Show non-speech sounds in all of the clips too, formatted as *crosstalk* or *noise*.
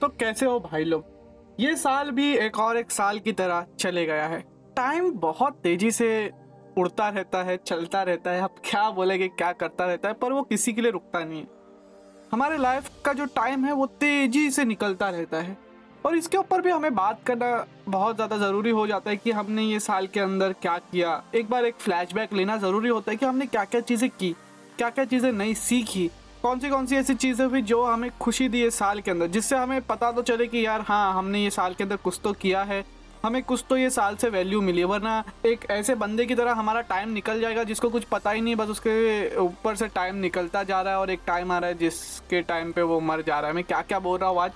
तो कैसे हो भाई लोग? ये साल भी एक और एक साल की तरह चले गया है। टाइम बहुत तेज़ी से उड़ता रहता है, चलता रहता है। अब क्या बोलेंगे क्या करता रहता है, पर वो किसी के लिए रुकता नहीं है। हमारे लाइफ का जो टाइम है, वो तेज़ी से निकलता रहता है। और इसके ऊपर भी हमें बात करना बहुत ज़्यादा ज़रूरी हो जाता है कि हमने ये साल के अंदर क्या किया। एक बार एक फ्लैशबैक लेना ज़रूरी होता है कि हमने क्या क्या चीज़ें की क्या क्या चीज़ें नई सीखी। कौन सी कौन सी ऐसी चीज़ें हुई जो हमें खुशी दी है साल के अंदर, जिससे हमें पता तो चले कि यार हाँ हमने ये साल के अंदर कुछ तो किया है, हमें कुछ तो ये साल से वैल्यू मिली वरना एक ऐसे बंदे की तरह हमारा टाइम निकल जाएगा जिसको कुछ पता ही नहीं, बस उसके ऊपर से टाइम निकलता जा रहा है और एक टाइम आ रहा है जिसके टाइम पे वो मर जा रहा है। मैं क्या क्या बोल रहा हूँ आज?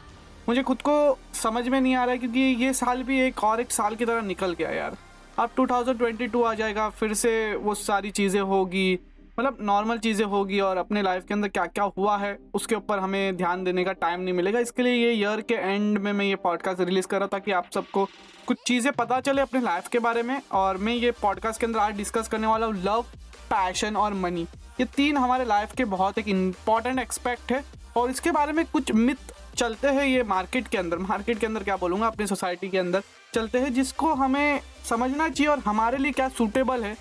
मुझे खुद को समझ में नहीं आ रहा है क्योंकि ये साल भी एक और एक साल की तरह निकल गया यार। अब 2022 आ जाएगा, फिर से वो सारी चीज़ें होगी मतलब नॉर्मल चीज़ें होगी और अपने लाइफ के अंदर क्या क्या हुआ है, उसके ऊपर हमें ध्यान देने का टाइम नहीं मिलेगा। इसके लिए ये ईयर के एंड में मैं ये पॉडकास्ट रिलीज़ कर रहा था कि आप सबको कुछ चीज़ें पता चले अपने लाइफ के बारे में और मैं ये पॉडकास्ट के अंदर आज डिस्कस करने वाला हूँ लव पैशन और मनी ये तीन हमारे लाइफ के बहुत एक इंपॉर्टेंट एक्सपेक्ट है और इसके बारे में कुछ मिथ चलते हैं ये मार्केट के अंदर। मार्केट के अंदर क्या बोलूँगा? अपनी सोसाइटी के अंदर चलते हैं जिसको हमें समझना चाहिए और हमारे लिए क्या सूटेबल है।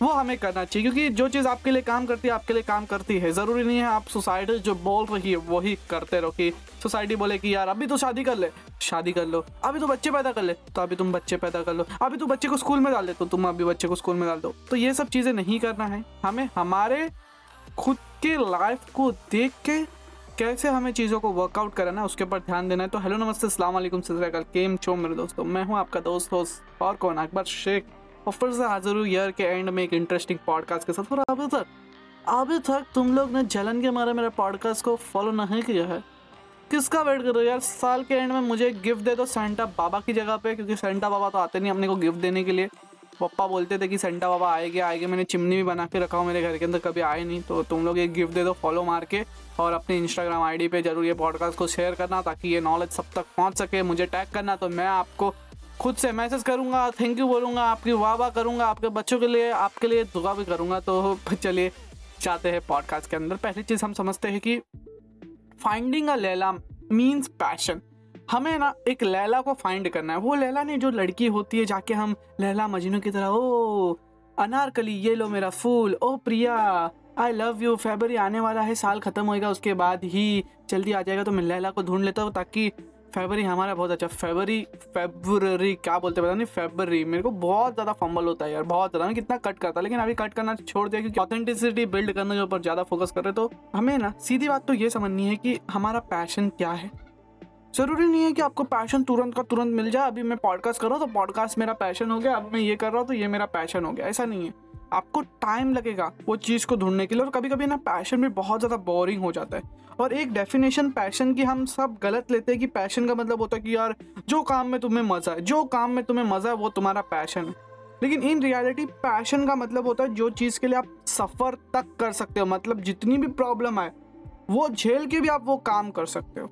वो हमें करना चाहिए, क्योंकि जो चीज़ आपके लिए काम करती है, आपके लिए काम करती है। ज़रूरी नहीं है आप सोसाइटी जो बोल रही है, वही करते रहो कि सोसाइटी बोले कि यार, अभी तो शादी कर ले। शादी कर लो। अभी तो बच्चे पैदा कर ले। तो अभी तुम बच्चे पैदा कर लो। अभी तो बच्चे को स्कूल में डाल दे तो तुम अभी बच्चे को स्कूल में डाल दो। तो ये सब चीज़ें नहीं करना है। हमें हमारे खुद के लाइफ को देख के कैसे हमें चीज़ों को वर्कआउट करना है, उसके ऊपर ध्यान देना है। तो हेलो नमस्ते, अस्सलाम वालेकुम सत केम चो मेरे दोस्तों? मैं हूँ आपका दोस्त दोस्त और कौन? अकबर शेख। और फिर से हाजिर हूँ ईयर के एंड में एक इंटरेस्टिंग पॉडकास्ट के साथ। और अभी तक अभी तक तुम लोग ने जलन के मारे मेरे पॉडकास्ट को फॉलो नहीं किया है। किसका वेट कर रहे हो यार? साल के एंड में मुझे गिफ्ट दे दो सेंटा बाबा की जगह पे, क्योंकि सेंटा बाबा तो आते नहीं अपने को गिफ्ट देने के लिए। पप्पा बोलते थे कि सेंटा बाबा आएगा आएगा, मैंने चिमनी भी बना के रखा हूँ मेरे घर के अंदर, कभी आए नहीं। तो तुम लोग एक गिफ्ट दे दो फॉलो मार के, और अपने इंस्टाग्राम आईडी पे ज़रूर ये पॉडकास्ट को शेयर करना, ताकि ये नॉलेज सब तक पहुँच सके, मुझे टैग करना तो मैं आपको खुद से मैसेज करूँगा थैंक यू बोलूँगा, आपकी वाह वाह करूँगा, आपके बच्चों के लिए, आपके लिए दुआ भी करूँगा। तो *laughs* चलिए चाहते हैं पॉडकास्ट के अंदर। पहली चीज़ हम समझते हैं कि finding a Laila means passion हमें ना एक लैला को फाइंड करना है। वो लैला नहीं, जो लड़की होती है, जाके हम लैला मजनू की तरह, ओ, अनारकली, ये लो मेरा फूल, ओ, Priya I love you February आने वाला है, साल ख़त्म होएगा, उसके बाद ही जल्दी आ जाएगा तो मैं लैला को ढूंढ लेता हूँ, ताकि फेबरी हमारा बहुत अच्छा फेबरी फेबररी क्या बोलते पता नहीं फेबरी मेरे को बहुत ज़्यादा फंबल होता है यार, बहुत ज़्यादा कितना कट करता है लेकिन अभी कट करना छोड़ दिया क्योंकि ऑथेंटिसिटी बिल्ड करने के ऊपर ज़्यादा फोकस कर रहे तो हमें ना सीधी बात तो ये समझनी है कि हमारा पैशन क्या है। ज़रूरी नहीं है कि आपको पैशन तुरंत का तुरंत मिल जाए, अभी मैं पॉडकास्ट कर रहा हूँ तो पॉडकास्ट मेरा पैशन हो गया, अब मैं ये कर रहा हूँ तो ये मेरा पैशन हो गया, ऐसा नहीं है। आपको टाइम लगेगा वो चीज़ को ढूँढने के लिए और कभी कभी ना पैशन भी बहुत ज़्यादा बोरिंग हो जाता है। और एक डेफिनेशन पैशन की हम सब गलत लेते हैं कि पैशन का मतलब होता है कि यार, जो काम में तुम्हें मज़ा है, जो काम में तुम्हें मज़ा है, वो तुम्हारा पैशन है। लेकिन इन रियलिटी पैशन का मतलब होता है जो चीज़ के लिए आप सफ़र तक कर सकते हो मतलब जितनी भी प्रॉब्लम आए, वो झेल के भी आप वो काम कर सकते हो।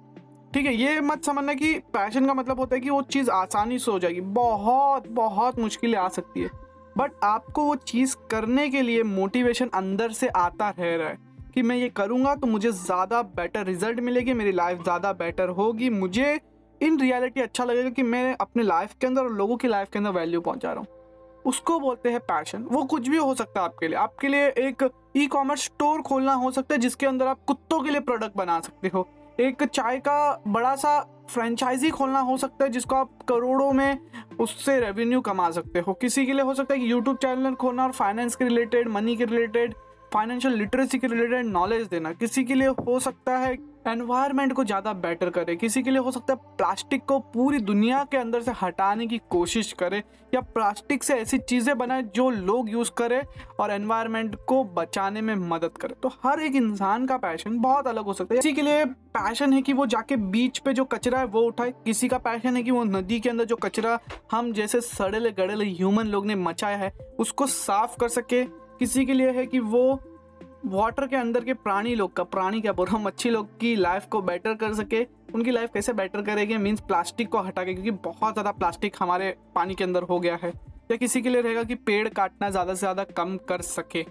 ठीक है, ये मत समझना कि पैशन का मतलब होता है कि वो चीज़ आसानी से हो जाएगी, बहुत बहुत मुश्किलें आ सकती है। बट आपको वो चीज़ करने के लिए मोटिवेशन अंदर से आता रह रहा है। कि मैं ये करूँगा तो मुझे ज़्यादा बेटर रिज़ल्ट मिलेगी, मेरी लाइफ ज़्यादा बेटर होगी। मुझे इन रियलिटी अच्छा लगेगा कि मैं अपने लाइफ के अंदर और लोगों की लाइफ के अंदर वैल्यू पहुँचा रहा हूँ। उसको बोलते हैं पैशन वो कुछ भी हो सकता है आपके लिए। आपके लिए एक ई कॉमर्स स्टोर खोलना हो सकता है, जिसके अंदर आप कुत्तों के लिए प्रोडक्ट बना सकते हो। एक चाय का बड़ा सा फ्रेंचाइजी खोलना हो सकता है, जिसको आप करोड़ों में उससे रेवेन्यू कमा सकते हो। किसी के लिए हो सकता है कि यूट्यूब चैनल खोलना और फाइनेंस के रिलेटेड मनी के रिलेटेड फाइनेंशियल लिटरेसी के रिलेटेड नॉलेज देना। किसी के लिए हो सकता है एनवायरनमेंट को ज़्यादा बेटर करे। किसी के लिए हो सकता है प्लास्टिक को पूरी दुनिया के अंदर से हटाने की कोशिश करे या प्लास्टिक से ऐसी चीज़ें बनाए जो लोग यूज़ करें और एनवायरनमेंट को बचाने में मदद करे। तो हर एक इंसान का पैशन बहुत अलग हो सकता है। किसी के लिए पैशन है कि वो जाके बीच पे जो कचरा है वो उठाए। किसी का पैशन है कि वो नदी के अंदर जो कचरा हम जैसे सड़ेले गड़ेले ह्यूमन लोग ने मचाया है, उसको साफ़ कर सके। किसी के लिए है कि वो वाटर के अंदर के प्राणी लोग का, प्राणी क्या बोल रहा हूँ, मच्छी लोग की लाइफ को बेटर कर सके। उनकी लाइफ कैसे बेटर करेगी मीन्स प्लास्टिक को हटा के, क्योंकि बहुत ज़्यादा प्लास्टिक हमारे पानी के अंदर हो गया है। या किसी के लिए रहेगा कि पेड़ काटना ज़्यादा से ज़्यादा कम कर सके।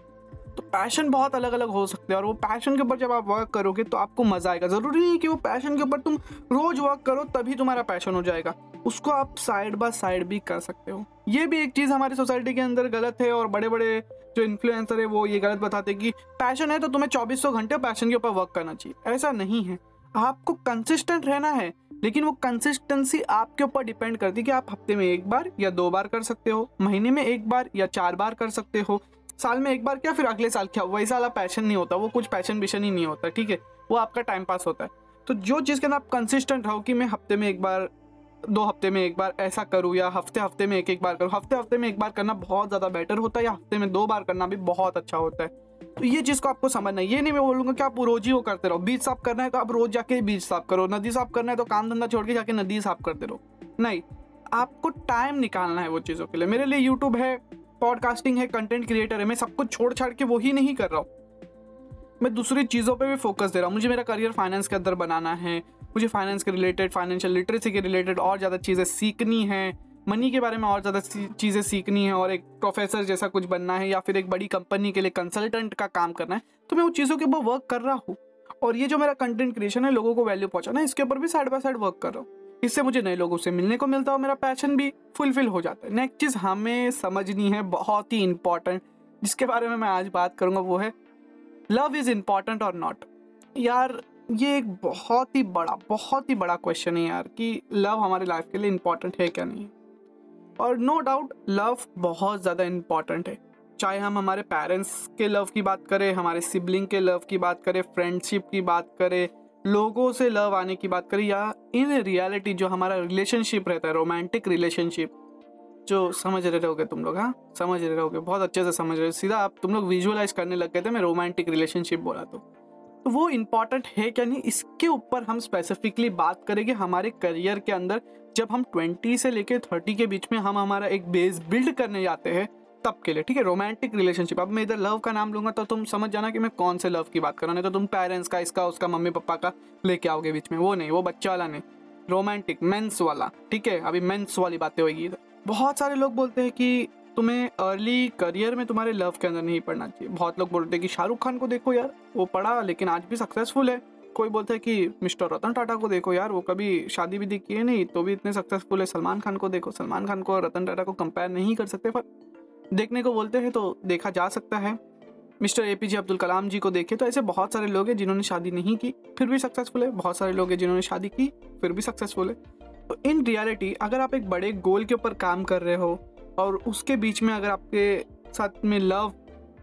तो पैशन बहुत अलग अलग हो सकते हैं और वो पैशन के ऊपर जब आप वर्क करोगे तो आपको मज़ा आएगा। ज़रूरी नहीं कि वो पैशन के ऊपर तुम रोज़ वर्क करो, तभी तुम्हारा पैशन हो जाएगा। उसको आप साइड बाय साइड भी कर सकते हो। ये भी एक चीज़ हमारी सोसाइटी के अंदर गलत है और बड़े बड़े जो इन्फ्लुएंसर है वो ये गलत बताते हैं कि पैशन है तो तुम्हें चौबीसों घंटे पैशन के ऊपर वर्क करना चाहिए। ऐसा नहीं है। आपको कंसिस्टेंट रहना है, लेकिन वो कंसिस्टेंसी आपके ऊपर डिपेंड करती है कि आप हफ़्ते में एक बार या दो बार कर सकते हो, महीने में एक बार या चार बार कर सकते हो। साल में एक बार क्या, फिर अगले साल क्या? वैसा वाला पैशन नहीं होता, वो कुछ पैशन विशन ही नहीं होता, ठीक है? वो आपका टाइम पास होता है। तो जो चीज़ के अंदर आप कंसिस्टेंट रहो कि मैं हफ़्ते में एक बार, दो हफ़्ते में एक बार ऐसा करूँ, या हफ़्ते हफ़्ते में एक एक बार करूँ, हफ़्ते हफ़्ते में एक बार करना बहुत ज़्यादा बेटर होता है, या हफ़्ते में दो बार करना भी बहुत अच्छा होता है। तो ये चीज़ को आपको समझना है। ये नहीं मैं बोलूँगा कि आप रोज ही वो करते रहो। बीज साफ़ करना है तो आप रोज जाके बीज साफ़ करो। नदी साफ़ करना है तो काम धंधा छोड़ के जाके नदी साफ़ करते रहो। नहीं, आपको टाइम निकालना है वो चीज़ों के लिए। मेरे लिए यूट्यूब है पॉडकास्टिंग है कंटेंट क्रिएटर है, मैं सब कुछ छोड़ छाड़ के वही नहीं कर रहा हूँ। मैं दूसरी चीज़ों पे भी फोकस दे रहा हूँ। मुझे मेरा करियर फाइनेंस के अंदर बनाना है, मुझे फाइनेंस के रिलेटेड फाइनेंशियल लिटरेसी के रिलेटेड और ज़्यादा चीज़ें सीखनी है मनी के बारे में और ज़्यादा चीज़ें सीखनी है और एक प्रोफेसर जैसा कुछ बनना है या फिर एक बड़ी कंपनी के लिए कंसल्टेंट का काम करना है तो मैं उन चीज़ों के ऊपर वर्क कर रहा हूँ। और ये जो मेरा कंटेंट क्रिएशन है, लोगों को वैल्यू पहुँचाना है, इसके ऊपर भी साइड बाय साइड वर्क कर रहा हूँ। इससे मुझे नए लोगों से मिलने को मिलता है और मेरा पैशन भी फुलफिल हो जाता है। नेक्स्ट चीज़ हमें समझनी है, बहुत ही इंपॉर्टेंट जिसके बारे में मैं आज बात करूँगा वो है लव इज़ इंपॉर्टेंट और नॉट यार, ये एक बहुत ही बड़ा, बहुत ही बड़ा क्वेश्चन है यार, कि लव हमारे लाइफ के लिए इंपॉर्टेंट है क्या नहीं? और नो डाउट लव बहुत ज़्यादा इंपॉर्टेंट है। चाहे हम हमारे पेरेंट्स के लव की बात करें, हमारे सिबलिंग के लव की बात करें फ्रेंडशिप की बात करें लोगों से लव आने की बात करें या इन रियलिटी जो हमारा रिलेशनशिप रहता है रोमांटिक रिलेशनशिप जो समझ रहे रहोगे तुम लोग हाँ? समझ रहे रहोगे, बहुत अच्छे से समझ रहे हो। सीधा आप तुम लोग विजुअलाइज करने लग गए थे, मैं रोमांटिक रिलेशनशिप बोला तो। तो वो इंपॉर्टेंट है क्या नहीं? इसके ऊपर हम स्पेसिफिकली बात करेंगे हमारे करियर के अंदर जब हम ट्वेंटी से लेकर थर्टी के बीच में हम हमारा एक बेस बिल्ड करने जाते हैं तब के लिए, ठीक है? रोमांटिक रिलेशनशिप अब मैं इधर लव का नाम लूँगा तो तुम समझ जाना कि मैं कौन से लव की बात कर रहा हूँ तो तुम पेरेंट्स का, इसका, उसका, मम्मी, पापा का लेके आओगे बीच में। वो नहीं, वो बच्चा वाला नहीं। रोमांटिक मेंस वाला, ठीक है? अभी मेंस वाली बातें होगी बहुत सारे लोग बोलते हैं कि तुम्हें अर्ली करियर में तुम्हारे लव के अंदर नहीं पढ़ना चाहिए। बहुत लोग बोलते हैं कि शाहरुख खान को देखो यार, वो पढ़ा, लेकिन आज भी सक्सेसफुल है। कोई बोलता है कि मिस्टर रतन टाटा को देखो यार, वो कभी शादी विदी किए नहीं तो भी इतने सक्सेसफुल है। सलमान खान को देखो, सलमान खान को और रतन टाटा को कंपेयर नहीं कर सकते, पर देखने को बोलते हैं तो देखा जा सकता है। Mister A P J Abdul Kalam ji को देखे तो ऐसे बहुत सारे लोग हैं जिन्होंने शादी नहीं की, फिर भी सक्सेसफुल है। बहुत सारे लोग हैं जिन्होंने शादी की, फिर भी सक्सेसफुल है। तो इन रियलिटी अगर आप एक बड़े गोल के ऊपर काम कर रहे हो और उसके बीच में अगर आपके साथ में लव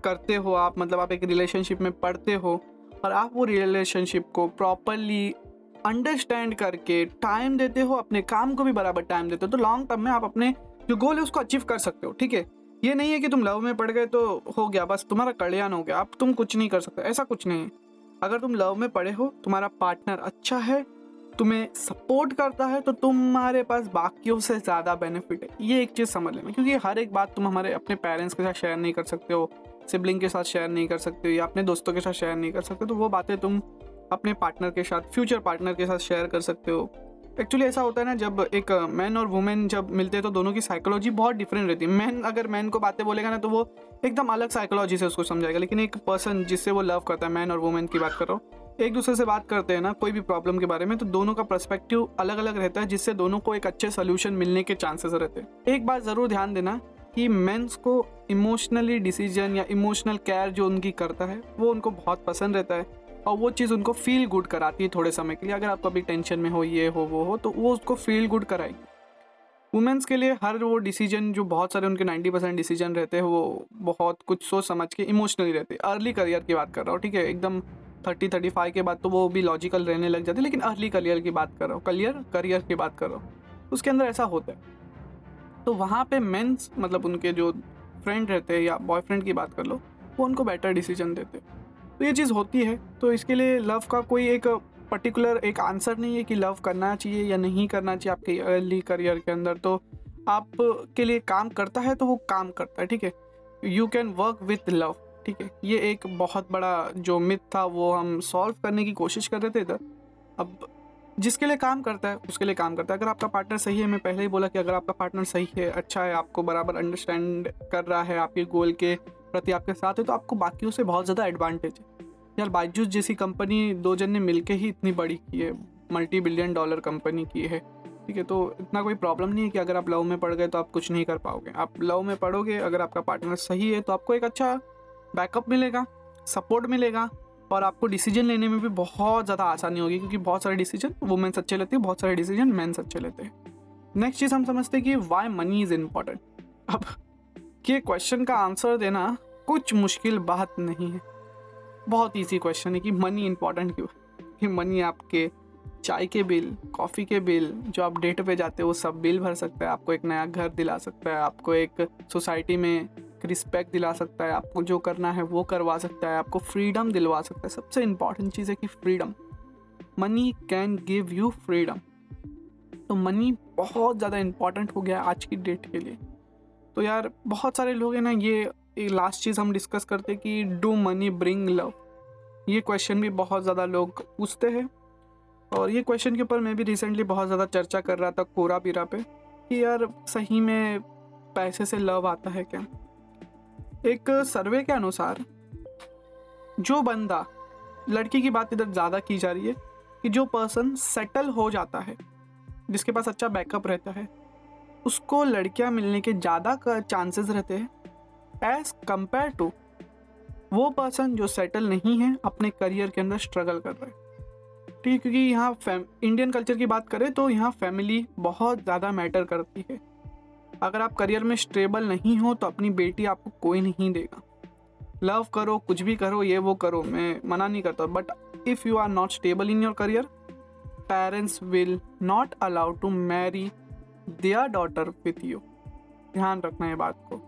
करते हो आप मतलब आप एक रिलेशनशिप में पढ़ते हो और आप वो रिलेशनशिप को प्रॉपरली अंडरस्टैंड करके टाइम देते हो, अपने काम को भी बराबर टाइम देते हो तो लॉन्ग टर्म में आप अपने जो गोल है उसको अचीव कर सकते हो, ठीक है? ये नहीं है कि तुम लव में पड़ गए तो हो गया, बस तुम्हारा कल्याण हो गया। अब तुम कुछ नहीं कर सकते, ऐसा कुछ नहीं। है अगर तुम लव में पड़े हो, तुम्हारा पार्टनर अच्छा है, तुम्हें सपोर्ट करता है तो तुम्हारे पास बाकियों से ज़्यादा बेनिफिट है। ये एक चीज़ समझ लेना, क्योंकि हर एक बात तुम हमारे अपने पेरेंट्स के साथ शेयर नहीं कर सकते हो, सिबलिंग के साथ शेयर नहीं कर सकते हो, या अपने दोस्तों के साथ शेयर नहीं कर सकते तो वो बातें तुम अपने पार्टनर के साथ, फ्यूचर पार्टनर के साथ शेयर कर सकते हो। एक्चुअली ऐसा होता है ना, जब एक मैन और वुमेन जब मिलते हैं तो दोनों की साइकोलॉजी बहुत डिफरेंट रहती है। मैन अगर मैन को बातें बोलेगा ना तो वो एकदम अलग साइकोलॉजी से उसको समझाएगा। लेकिन एक पर्सन जिससे वो लव करता है मैन और वुमेन की बात कर, एक दूसरे से बात करते हैं ना, कोई भी प्रॉब्लम के बारे में तो दोनों का पर्सपेक्टिव अलग अलग रहता है, जिससे दोनों को एक अच्छे सोल्यूशन मिलने के चांसेस रहते हैं। एक बात ज़रूर ध्यान देना कि मेंस को इमोशनली डिसीज़न या इमोशनल केयर जो उनकी करता है, वो उनको बहुत पसंद रहता है। और वो चीज़ उनको फील गुड कराती है थोड़े समय के लिए। अगर आप कभी टेंशन में हो, ये हो, वो हो तो वो उसको फील गुड कराएगी। वुमेंस के लिए हर वो डिसीज़न जो बहुत सारे उनके 90 परसेंट डिसीज़न रहते हैं, वो बहुत कुछ सोच समझ के इमोशनली रहते हैं। अर्ली करियर की बात कर रहा हूँ, ठीक है? एकदम थर्टी थर्टी फाइव के बाद तो वो भी लॉजिकल रहने लग जाते लेकिन अर्ली करियर की बात कर रहा हूँ करियर करियर की बात कर रहा हूँ, उसके अंदर ऐसा होता है। तो वहाँ पे मेंस मतलब उनके जो फ्रेंड रहते हैं या बॉयफ्रेंड की बात कर लो, वो उनको बेटर डिसीज़न देते तो ये चीज़ होती है। तो इसके लिए लव का कोई एक पर्टिकुलर एक आंसर नहीं है कि लव करना चाहिए या नहीं करना चाहिए आपके अर्ली करियर के अंदर। तो आप के लिए काम करता है तो वो काम करता है, ठीक है? You can work with love ठीक है? ये एक बहुत बड़ा जो मिथ था वो हम सॉल्व करने की कोशिश कर रहे थे इधर। अब जिसके लिए काम करता है, उसके लिए काम करता है। अगर आपका पार्टनर सही है, मैं पहले ही बोला कि अगर आपका पार्टनर सही है अच्छा है, आपको बराबर अंडरस्टैंड कर रहा है आपके गोल के प्रति आपके साथ है तो आपको बाकियों से बहुत ज़्यादा एडवांटेज है। यार बाइजूस जैसी कंपनी दो जन ने मिलके ही इतनी बड़ी की है मल्टी बिलियन डॉलर कंपनी की है, ठीक है तो इतना कोई प्रॉब्लम नहीं है कि अगर आप लव में पढ़ गए तो आप कुछ नहीं कर पाओगे। आप लव में पढ़ोगे, अगर आपका पार्टनर सही है तो आपको एक अच्छा बैकअप मिलेगा सपोर्ट मिलेगा, और आपको डिसीज़न लेने में भी बहुत ज़्यादा आसानी होगी, क्योंकि बहुत सारे डिसीज़न वुमेन्स अच्छे लेते हैं, बहुत सारे डिसीज़न मेन्स अच्छे लेते हैं। नेक्स्ट चीज़ हम समझते हैं कि वाई मनी इज़ इंपॉर्टेंट अब ये क्वेश्चन का आंसर देना कुछ मुश्किल बात नहीं है। बहुत ईजी क्वेश्चन है कि मनी इंपॉर्टेंट क्यों कि मनी आपके चाय के बिल कॉफ़ी के बिल जो आप डेट पे जाते हो, वो सब बिल भर सकता है, आपको एक नया घर दिला सकता है, आपको एक सोसाइटी में रिस्पेक्ट दिला सकता है, आपको जो करना है, वो करवा सकता है, आपको फ्रीडम दिलवा सकता है। सबसे इंपॉर्टेंट चीज़ है कि freedom money can give you freedom तो मनी बहुत ज़्यादा इंपॉर्टेंट हो गया आज की डेट के लिए। तो यार, बहुत सारे लोग हैं ना, ये लास्ट चीज़ हम डिस्कस करते कि डू मनी ब्रिंग लव ये क्वेश्चन भी बहुत ज़्यादा लोग पूछते हैं। और ये क्वेश्चन के ऊपर मैं भी रिसेंटली बहुत ज़्यादा चर्चा कर रहा था कोरा पीरा पे, कि यार, सही में पैसे से लव आता है क्या? एक सर्वे के अनुसार, जो बंदा, लड़की की बात इधर ज़्यादा की जा रही है, कि जो पर्सन सेटल हो जाता है, जिसके पास अच्छा बैकअप रहता है उसको लड़कियाँ मिलने के ज़्यादा चांसेस रहते हैं। एज कंपेयर टू वो पर्सन जो सेटल नहीं है, अपने करियर के अंदर स्ट्रगल कर रहे हैं। ठीक, क्योंकि यहाँ इंडियन कल्चर की बात करें तो यहाँ फैमिली बहुत ज़्यादा मैटर करती है। अगर आप करियर में स्टेबल नहीं हो तो अपनी बेटी आपको कोई नहीं देगा। लव करो, कुछ भी करो, ये वो करो, मैं मना नहीं करता। But if you are not stable in your career parents will not allow to marry their daughter with you ध्यान रखना है बात को।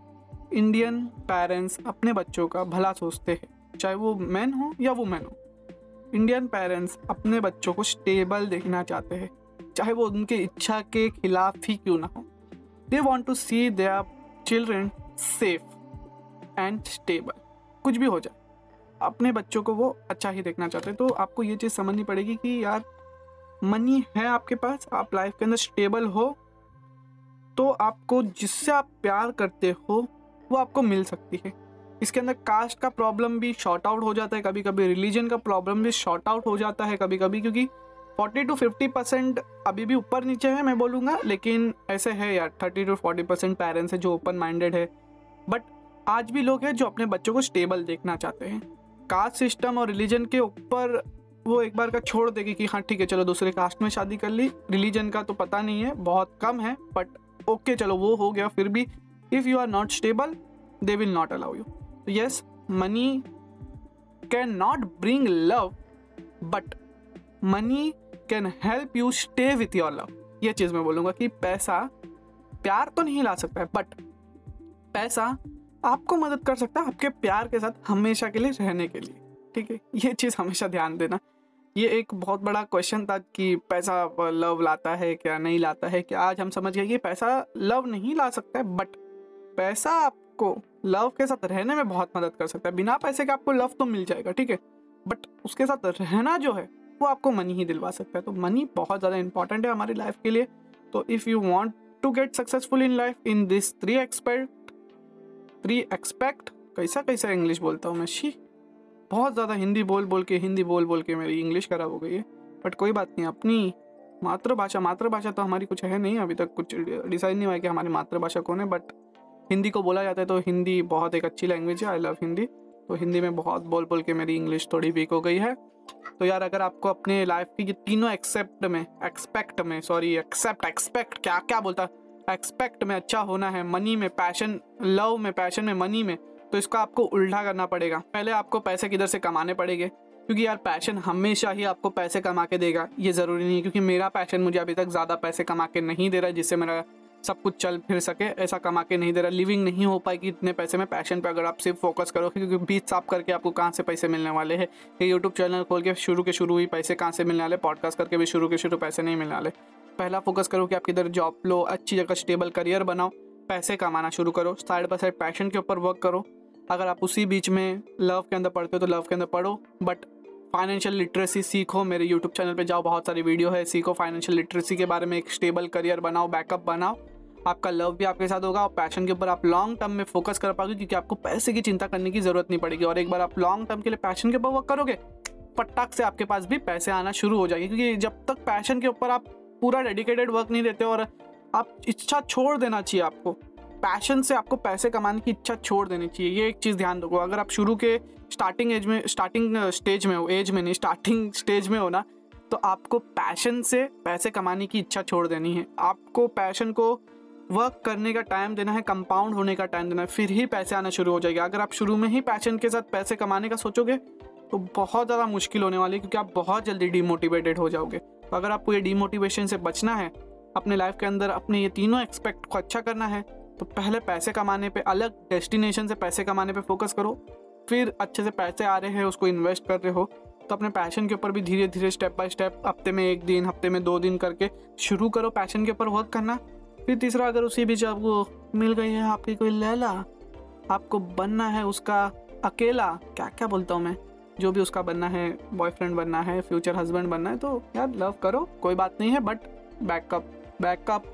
इंडियन पेरेंट्स अपने बच्चों का भला सोचते हैं, चाहे वो मैन हो या वुमेन हो। इंडियन पेरेंट्स अपने बच्चों को स्टेबल देखना चाहते हैं, चाहे वो उनके इच्छा के खिलाफ ही क्यों ना हो। They want to see their children safe and stable कुछ भी हो जाए। अपने बच्चों को वो अच्छा ही देखना चाहते हैं। तो आपको ये चीज़ समझनी पड़ेगी कि यार मनी है आपके पास, आप लाइफ के अंदर स्टेबल हो तो आपको जिससे आप प्यार करते हो, वो आपको मिल सकती है। इसके अंदर कास्ट का प्रॉब्लम भी शॉर्ट आउट हो जाता है कभी कभी रिलीजन का प्रॉब्लम भी शॉर्ट आउट हो जाता है कभी कभी क्योंकि 40 टू 50 परसेंट अभी भी ऊपर नीचे है, मैं बोलूँगा, लेकिन ऐसे है यार 30 टू 40 परसेंट पेरेंट्स है जो ओपन माइंडेड है। बट आज भी लोग हैं जो अपने बच्चों को स्टेबल देखना चाहते हैं। कास्ट सिस्टम और रिलीजन के ऊपर वो एक बार का छोड़ देगी कि हाँ ठीक है, चलो दूसरे कास्ट में शादी कर ली। रिलीजन का तो पता नहीं है, बहुत कम है बट ओके चलो, वो हो गया, फिर भी if you are not stable they will not allow you तो yes money can not bring love but money can help you stay with your love ये चीज़ मैं बोलूँगा कि पैसा प्यार तो नहीं ला सकता है बट पैसा आपको मदद कर सकता है आपके प्यार के साथ हमेशा के लिए, रहने के लिए। ठीक है? ये चीज़ हमेशा ध्यान देना। ये एक बहुत बड़ा क्वेश्चन था कि पैसा लव लाता है क्या, नहीं लाता है कि आज हम समझ गए कि पैसा लव नहीं ला सकता है बट पैसा आपको लव के साथ रहने में बहुत मदद कर सकता है। बिना पैसे के आपको लव तो मिल जाएगा, ठीक है? बट उसके साथ रहना जो है, वो आपको मनी ही दिलवा सकता है। तो मनी बहुत ज़्यादा इंपॉर्टेंट है हमारी लाइफ के लिए। तो if you want to get successful in life in this three expect three expect कैसा कैसा इंग्लिश बोलता हूँ मैं? शी! बहुत ज़्यादा हिंदी बोल बोल के, हिंदी बोल बोल के मेरी इंग्लिश खराब हो गई है। बट कोई बात नहीं, अपनी मातृभाषा मातृभाषा तो हमारी कुछ है नहीं अभी तक, कुछ डिसाइड नहीं हुआ कि हमारी मातृभाषा कौन है बट हिंदी को बोला जाता है तो हिंदी बहुत एक अच्छी लैंग्वेज है आई लव हिंदी। तो हिंदी में बहुत बोल बोल के मेरी इंग्लिश थोड़ी वीक हो गई है। तो यार अगर आपको अपने लाइफ की ये तीनों एक्सेप्ट में एक्सपेक्ट में सॉरी एक्सेप्ट एक्सपेक्ट क्या क्या बोलता? एक्सपेक्ट में अच्छा होना है मनी में पैशन लव में पैशन में मनी में तो इसको आपको उल्टा करना पड़ेगा। पहले आपको पैसे किधर से कमाने पड़ेंगे? क्योंकि यार पैशन हमेशा ही आपको पैसे कमा के देगा। ये ज़रूरी नहीं है, क्योंकि मेरा पैशन मुझे अभी तक ज़्यादा पैसे कमा के नहीं दे रहा है, जिससे मेरा सब कुछ चल फिर सके। ऐसा कमा के नहीं दे रहा। लिविंग नहीं हो पाएगी इतने पैसे में पैशन पे अगर आप सिर्फ़ फोकस करो, क्योंकि बीच साफ़ करके आपको कहाँ से पैसे मिलने वाले हैं? कि यूट्यूब चैनल खोल के शुरू के शुरू ही पैसे कहाँ से मिलने वाले? पॉडकास्ट करके भी शुरू के शुरू पैसे नहीं मिलने वाले। पहला फोकस करो कि आप किधर जॉब लो, अच्छी जगह स्टेबल करियर बनाओ, पैसे कमाना शुरू करो। साइड बाय साइड पैशन के ऊपर वर्क करो। अगर आप उसी बीच में लव के अंदर पढ़ते हो तो लव के अंदर पढ़ो बट फाइनेंशियल लिटरेसी सीखो मेरे यूट्यूब चैनल पे, जाओ बहुत सारी वीडियो है, सीखो फाइनेंशियल लिटरेसी के बारे में एक स्टेबल करियर बनाओ बैकअप बनाओ। आपका लव भी आपके साथ होगा, और पैशन के ऊपर आप लॉन्ग टर्म में फोकस कर पाओगे, क्योंकि आपको पैसे की चिंता करने की ज़रूरत नहीं पड़ेगी। और एक बार आप लॉन्ग टर्म के लिए पैशन के ऊपर वर्क करोगे पटाख से आपके पास भी पैसे आना शुरू हो जाएँगे। क्योंकि जब तक पैशन के ऊपर आप पूरा डेडिकेटेड वर्क नहीं देते और आप इच्छा छोड़ देना चाहिए आपको पैशन से आपको पैसे कमाने की इच्छा छोड़ देनी चाहिए। ये एक चीज़ ध्यान रखो। अगर आप शुरू के स्टार्टिंग एज में स्टार्टिंग स्टेज में हो एज में नहीं स्टार्टिंग स्टेज में हो ना तो आपको पैशन से पैसे कमाने की इच्छा छोड़ देनी है। आपको पैशन को वर्क करने का टाइम देना है कंपाउंड होने का टाइम देना है, फिर ही पैसे आना शुरू हो जाएगा। अगर आप शुरू में ही पैशन के साथ पैसे कमाने का सोचोगे तो बहुत ज़्यादा मुश्किल होने वाली है, क्योंकि आप बहुत जल्दी डीमोटिवेटेड हो जाओगे। तो अगर आपको ये डीमोटिवेशन से बचना है, अपने लाइफ के अंदर अपने ये तीनों एक्सपेक्ट को अच्छा करना है तो पहले पैसे कमाने पे, अलग डेस्टिनेशन से पैसे कमाने पे फोकस करो, फिर अच्छे से पैसे आ रहे हैं, उसको इन्वेस्ट कर रहे हो तो अपने पैशन के ऊपर भी धीरे धीरे स्टेप बाय स्टेप हफ़्ते में एक दिन, हफ़्ते में दो दिन करके शुरू करो पैशन के ऊपर वर्क करना। फिर तीसरा, अगर उसी बीच आपको मिल गई है आपकी कोई लैला, आपको बनना है उसका अकेला क्या क्या बोलता हूँ मैं, जो भी उसका बनना है बॉयफ्रेंड बनना है फ्यूचर हस्बैंड बनना है तो यार लव करो, कोई बात नहीं है बट बैकअप बैकअप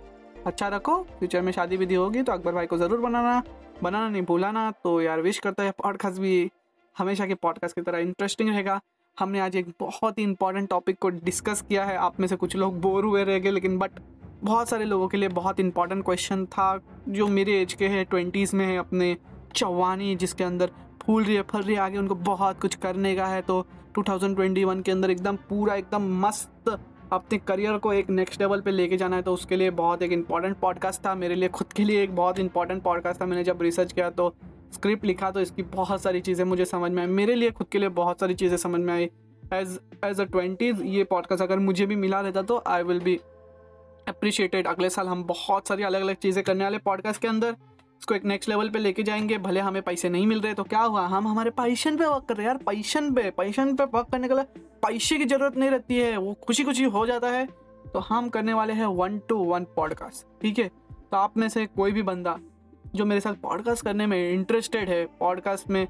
अच्छा रखो फ्यूचर में शादी विधि होगी तो अकबर भाई को ज़रूर बनाना बनाना नहीं, भूलाना तो यार विश करता है पॉडकास्ट भी। हमेशा के पॉडकास्ट की तरह इंटरेस्टिंग रहेगा। हमने आज एक बहुत ही इंपॉर्टेंट टॉपिक को डिस्कस किया है। आप में से कुछ लोग बोर हुए रह गए, लेकिन बट बहुत सारे लोगों के लिए बहुत इंपॉर्टेंट क्वेश्चन था, जो मेरे एज के हैं ट्वेंटीज़ में है, अपने चौवानी, जिसके अंदर फूल रही है फल रही है आगे उनको बहुत कुछ करने का है तो 2021 के अंदर एकदम पूरा, एकदम मस्त अपने करियर को एक नेक्स्ट लेवल पे लेके जाना है तो उसके लिए बहुत एक इंपॉर्टेंट पॉडकास्ट था मेरे लिए, खुद के लिए एक बहुत इंपॉर्टेंट पॉडकास्ट था। मैंने जब रिसर्च किया तो स्क्रिप्ट लिखा तो इसकी बहुत सारी चीज़ें मुझे समझ में आई। मेरे लिए खुद के लिए बहुत सारी चीज़ें समझ में आई। एज एज अ ट्वेंटीज़ ये पॉडकास्ट अगर मुझे भी मिला रहता तो आई विल बी अप्रिशिएटेड अगले साल हम बहुत सारी अलग अलग चीज़ें करने वाले पॉडकास्ट के अंदर। इसको एक नेक्स्ट लेवल पे लेके जाएँगे, भले हमें पैसे नहीं मिल रहे तो क्या हुआ? हम हमारे पैशन पे वर्क कर रहे हैं यार पैशन पे पैशन पे वर्क करने के लिए पैसे की ज़रूरत नहीं रहती है, वो खुशी खुशी हो जाता है। तो हम करने वाले हैं वन टू वन पॉडकास्ट ठीक है? तो आप में से कोई भी बंदा जो मेरे साथ पॉडकास्ट करने में इंटरेस्टेड है पॉडकास्ट में,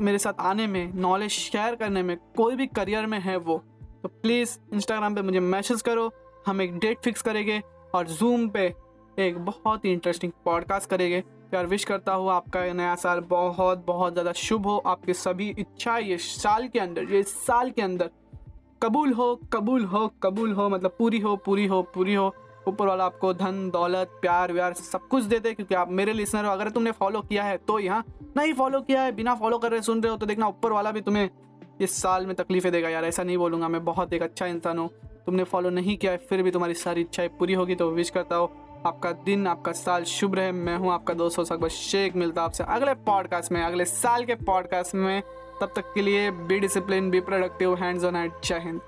मेरे साथ आने में नॉलेज शेयर करने में, कोई भी करियर में है वो तो प्लीज़ इंस्टाग्राम पे मुझे मैसेज करो, हम एक डेट फिक्स करेंगे और जूम पे एक बहुत ही इंटरेस्टिंग पॉडकास्ट करेंगे। यार विश करता हूँ आपका नया साल बहुत बहुत ज़्यादा शुभ हो। आपकी सभी इच्छा ये साल के अंदर, ये साल के अंदर कबूल हो कबूल हो कबूल हो मतलब पूरी हो पूरी हो पूरी हो। ऊपर वाला आपको धन, दौलत, प्यार, व्यार सब कुछ देते क्योंकि आप मेरे लिसनर हो। अगर तुमने फॉलो किया है तो यहाँ नहीं फॉलो किया है, बिना फॉलो कर रहे, सुन रहे हो तो देखना ऊपर वाला भी तुम्हें इस साल में तकलीफें देगा यार। ऐसा नहीं बोलूँगा, मैं बहुत एक अच्छा इंसान हूँ। तुमने फॉलो नहीं किया है, फिर भी तुम्हारी सारी इच्छाएँ पूरी होगी तो विश करता हूँ। आपका दिन, आपका साल शुभ रहे। मैं हूँ आपका दोस्त सकता शेख। मिलता आपसे अगले पॉडकास्ट में, अगले साल के पॉडकास्ट में। तब तक के लिए be discipline be productive hands on hand जय हिंद